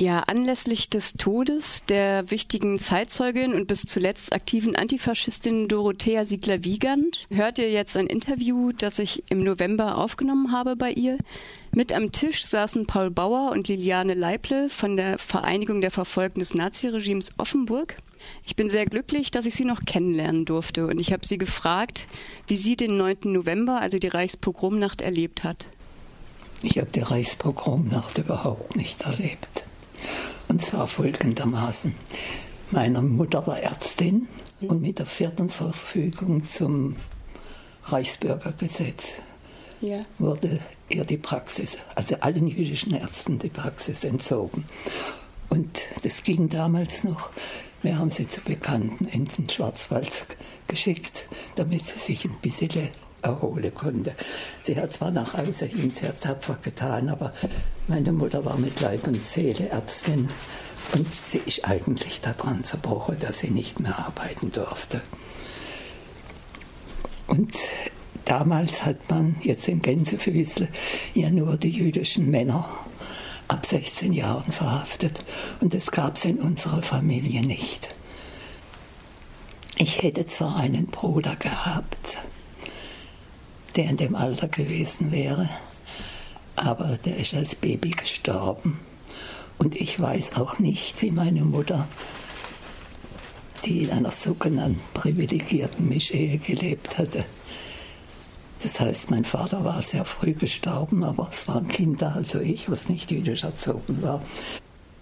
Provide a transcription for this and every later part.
Ja, anlässlich des Todes der wichtigen Zeitzeugin und bis zuletzt aktiven Antifaschistin Dorothea Siegler-Wiegand hört ihr jetzt ein Interview, das ich im November aufgenommen habe bei ihr. Mit am Tisch saßen Paul Bauer und Liliane Leible von der Vereinigung der Verfolgten des Naziregimes Offenburg. Ich bin sehr glücklich, dass ich sie noch kennenlernen durfte und ich habe sie gefragt, wie sie den 9. November, also die Reichspogromnacht, erlebt hat. Ich habe die Reichspogromnacht überhaupt nicht erlebt. Und zwar folgendermaßen. Meine Mutter war Ärztin und mit der vierten Verfügung zum Reichsbürgergesetz ja. wurde ihr die Praxis, also allen jüdischen Ärzten die Praxis entzogen. Und das ging damals noch. Wir haben sie zu Bekannten in den Schwarzwald geschickt, damit sie sich ein bisschen erholen konnte. Sie hat zwar nach Hause hin sehr tapfer getan, aber meine Mutter war mit Leib und Seele Ärztin und sie ist eigentlich daran zerbrochen, dass sie nicht mehr arbeiten durfte. Und damals hat man jetzt in Gänsefüßle ja nur die jüdischen Männer ab 16 Jahren verhaftet und das gab es in unserer Familie nicht. Ich hätte zwar einen Bruder gehabt, der in dem Alter gewesen wäre. Aber der ist als Baby gestorben. Und ich weiß auch nicht, wie meine Mutter, die in einer sogenannten privilegierten Mischehe gelebt hatte. Das heißt, mein Vater war sehr früh gestorben, aber es waren Kinder, also ich, was nicht jüdisch erzogen war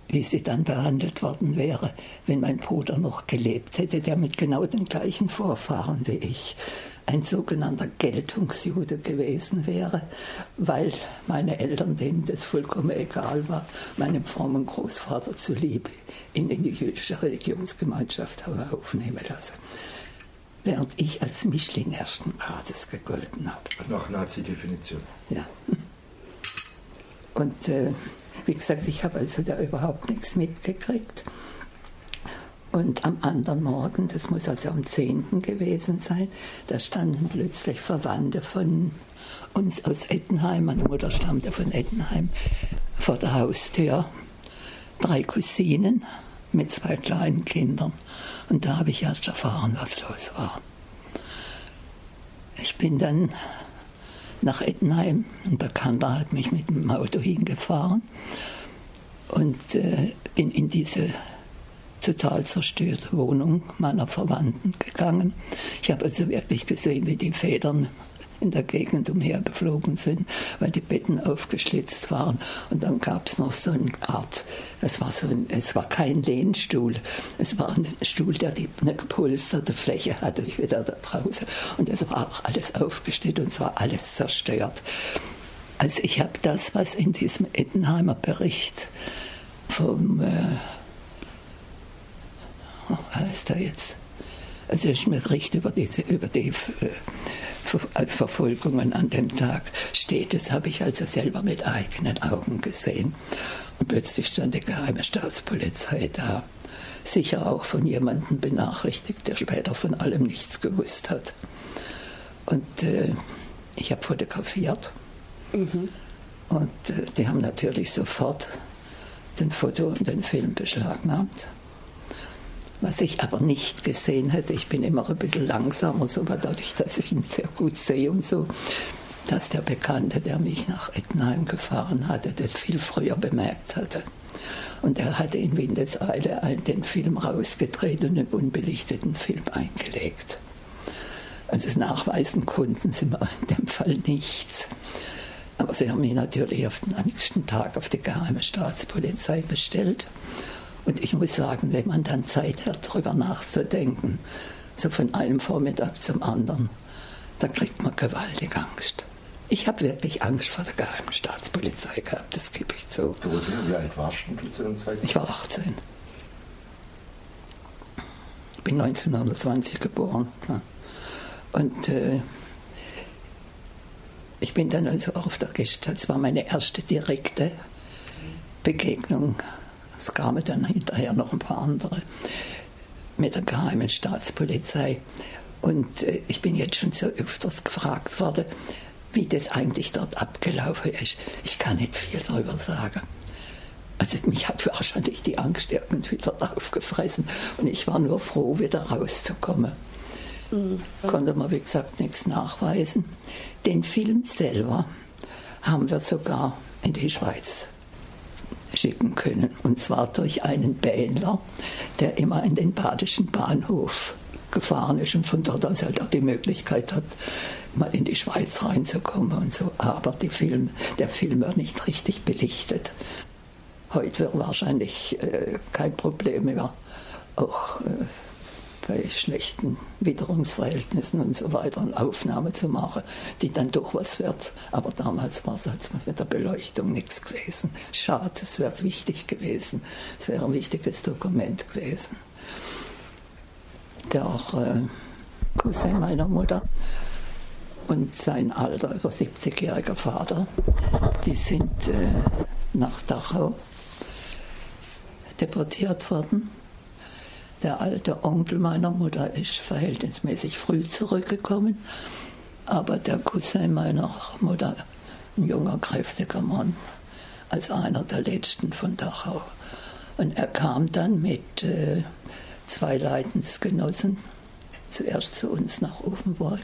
wie sie dann behandelt worden wäre, wenn mein Bruder noch gelebt hätte, der mit genau den gleichen Vorfahren wie ich ein sogenannter Geltungsjude gewesen wäre, weil meine Eltern, denen das vollkommen egal war, meinem frommen Großvater zuliebe in die jüdische Religionsgemeinschaft habe aufnehmen lassen. Während ich als Mischling ersten Grades gegolten habe. Nach Nazi-Definition. Ja. Und äh, wie gesagt, ich habe also da überhaupt nichts mitgekriegt. Und am anderen Morgen, das muss also am 10. gewesen sein, da standen plötzlich Verwandte von uns aus Ettenheim, meine Mutter stammte von Ettenheim, vor der Haustür. Drei Cousinen mit zwei kleinen Kindern. Und da habe ich erst erfahren, was los war. Ich bin dann nach Ettenheim, ein Bekannter hat mich mit dem Auto hingefahren und äh, bin in diese total zerstörte Wohnung meiner Verwandten gegangen. Ich habe also wirklich gesehen, wie die Federn in der Gegend umhergeflogen sind, weil die Betten aufgeschlitzt waren. Und dann gab es noch so eine Art, es war, so ein, es war kein Lehnstuhl, es war ein Stuhl, der die, eine gepolsterte Fläche hatte, wieder da draußen. Und es war auch alles aufgestellt und es war alles zerstört. Also ich habe das, was in diesem Ettenheimer Bericht vom äh, heißt er jetzt? Also ich mir Bericht über, diese, über die äh, Verfolgungen an dem Tag steht. Das habe ich also selber mit eigenen Augen gesehen. Und plötzlich stand die geheime Staatspolizei da. Sicher auch von jemandem benachrichtigt, der später von allem nichts gewusst hat. Und äh, ich habe fotografiert. Mhm. Und äh, die haben natürlich sofort den Foto und den Film beschlagnahmt. Was ich aber nicht gesehen hätte, ich bin immer ein bisschen langsamer, so, aber dadurch, dass ich ihn sehr gut sehe und so, dass der Bekannte, der mich nach Ettenheim gefahren hatte, das viel früher bemerkt hatte. Und er hatte in Windeseile den Film rausgedreht und einen unbelichteten Film eingelegt. Also nachweisen konnten sie mir in dem Fall nichts. Aber sie haben mich natürlich auf den nächsten Tag auf die geheime Staatspolizei bestellt. Und ich muss sagen, wenn man dann Zeit hat, darüber nachzudenken, so von einem Vormittag zum anderen, dann kriegt man gewaltig Angst. Ich habe wirklich Angst vor der geheimen Staatspolizei gehabt, das gebe ich zu. Wie alt warst du zu der Zeit? Ich war 18. Ich bin 1920 geboren. Und äh, ich bin dann also auf der Gestalt, das war meine erste direkte Begegnung es kamen dann hinterher noch ein paar andere mit der geheimen Staatspolizei. Und äh, ich bin jetzt schon so öfters gefragt worden, wie das eigentlich dort abgelaufen ist. Ich kann nicht viel darüber sagen. Also mich hat wahrscheinlich die Angst irgendwie wieder aufgefressen und ich war nur froh, wieder rauszukommen. Mhm. Konnte man, wie gesagt, nichts nachweisen. Den Film selber haben wir sogar in die Schweiz schicken können. Und zwar durch einen Bähnler, der immer in den badischen Bahnhof gefahren ist und von dort aus halt auch die Möglichkeit hat, mal in die Schweiz reinzukommen und so. Aber Film, der Film wird nicht richtig belichtet. Heute wird wahrscheinlich äh, kein Problem mehr, auch äh, bei schlechten Witterungsverhältnissen und so weiter eine Aufnahme zu machen, die dann doch was wird. Aber damals war es halt mit der Beleuchtung nichts gewesen. Schade, es wäre wichtig gewesen. Es wäre ein wichtiges Dokument gewesen. Der auch äh, Cousin meiner Mutter und sein alter, über 70-jähriger Vater, die sind äh, nach Dachau deportiert worden. Der alte Onkel meiner Mutter ist verhältnismäßig früh zurückgekommen, aber der Cousin meiner Mutter, ein junger, kräftiger Mann, als einer der letzten von Dachau. Und er kam dann mit äh, zwei Leidensgenossen zuerst zu uns nach Offenburg.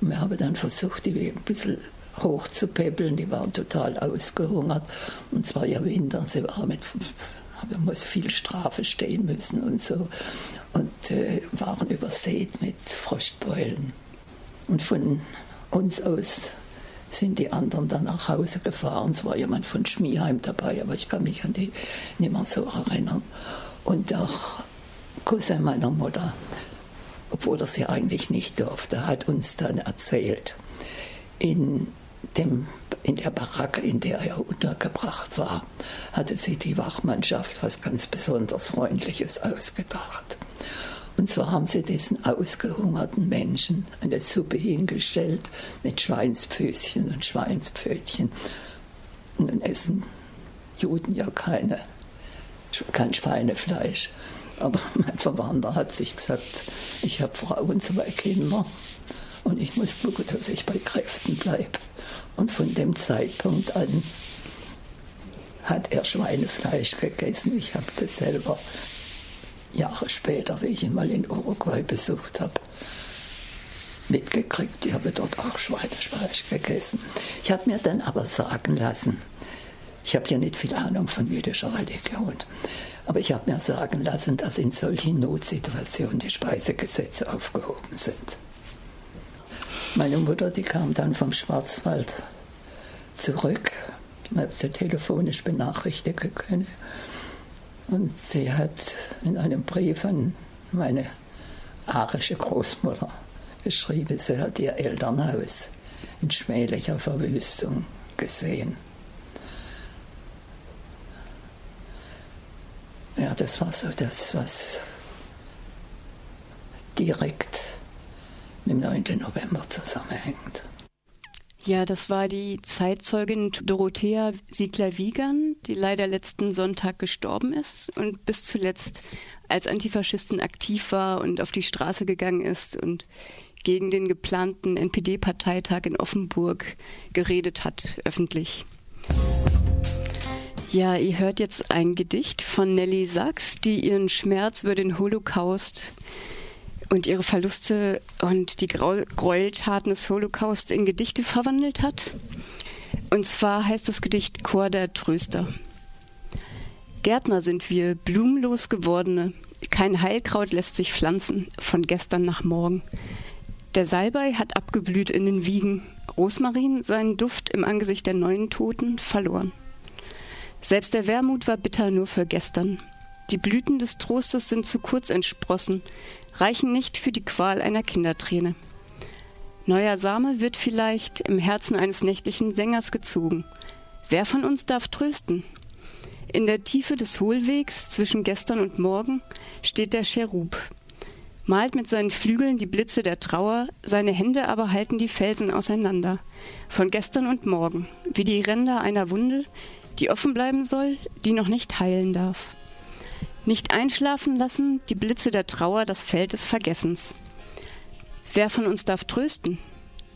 Wir haben dann versucht, die ein bisschen hochzupäppeln. Die waren total ausgehungert. Und zwar ja Winter. Sie waren mit wir mussten viel Strafe stehen müssen und so. Und äh, waren übersät mit Frostbeulen. Und von uns aus sind die anderen dann nach Hause gefahren. Es war jemand von Schmieheim dabei, aber ich kann mich an die nicht mehr so erinnern. Und der Cousin meiner Mutter, obwohl er sie eigentlich nicht durfte, hat uns dann erzählt, in dem, in der Baracke, in der er untergebracht war, hatte sich die Wachmannschaft was ganz besonders Freundliches ausgedacht. Und so haben sie diesen ausgehungerten Menschen eine Suppe hingestellt mit Schweinspfüßchen und Schweinspfötchen. Und dann essen Juden ja keine, kein Schweinefleisch. Aber mein Verwandter hat sich gesagt, ich habe Frau und zwei Kinder und ich muss gucken, dass ich bei Kräften bleibe. Und von dem Zeitpunkt an hat er Schweinefleisch gegessen. Ich habe das selber Jahre später, wie ich ihn mal in Uruguay besucht habe, mitgekriegt. Ich habe dort auch Schweinefleisch gegessen. Ich habe mir dann aber sagen lassen, ich habe ja nicht viel Ahnung von jüdischer Religion, aber ich habe mir sagen lassen, dass in solchen Notsituationen die Speisegesetze aufgehoben sind. Meine Mutter, die kam dann vom Schwarzwald zurück. Ich habe sie telefonisch benachrichtigen können. Und sie hat in einem Brief an meine arische Großmutter geschrieben, sie hat ihr Elternhaus in schmählicher Verwüstung gesehen. Ja, das war so das, was direkt mit dem 9. November zusammenhängt. Ja, das war die Zeitzeugin Dorothea Siegler-Wiegand, die leider letzten Sonntag gestorben ist und bis zuletzt als Antifaschistin aktiv war und auf die Straße gegangen ist und gegen den geplanten NPD-Parteitag in Offenburg geredet hat, öffentlich. Ja, ihr hört jetzt ein Gedicht von Nelly Sachs, die ihren Schmerz über den Holocaust und ihre Verluste und die Gräueltaten des Holocaust in Gedichte verwandelt hat. Und zwar heißt das Gedicht Chor der Tröster. Gärtner sind wir, blumenlos gewordene. Kein Heilkraut lässt sich pflanzen, von gestern nach morgen. Der Salbei hat abgeblüht in den Wiegen, Rosmarin seinen Duft im Angesicht der neuen Toten verloren. Selbst der Wermut war bitter nur für gestern. Die Blüten des Trostes sind zu kurz entsprossen, reichen nicht für die Qual einer Kinderträne. Neuer Same wird vielleicht im Herzen eines nächtlichen Sängers gezogen. Wer von uns darf trösten? In der Tiefe des Hohlwegs zwischen gestern und morgen steht der Cherub, malt mit seinen Flügeln die Blitze der Trauer, seine Hände aber halten die Felsen auseinander, von gestern und morgen, wie die Ränder einer Wunde, die offen bleiben soll, die noch nicht heilen darf. Nicht einschlafen lassen die Blitze der Trauer das Feld des Vergessens. Wer von uns darf trösten?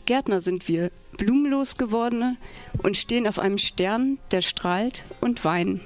Gärtner sind wir, blumenlos gewordene und stehen auf einem Stern, der strahlt und weinen.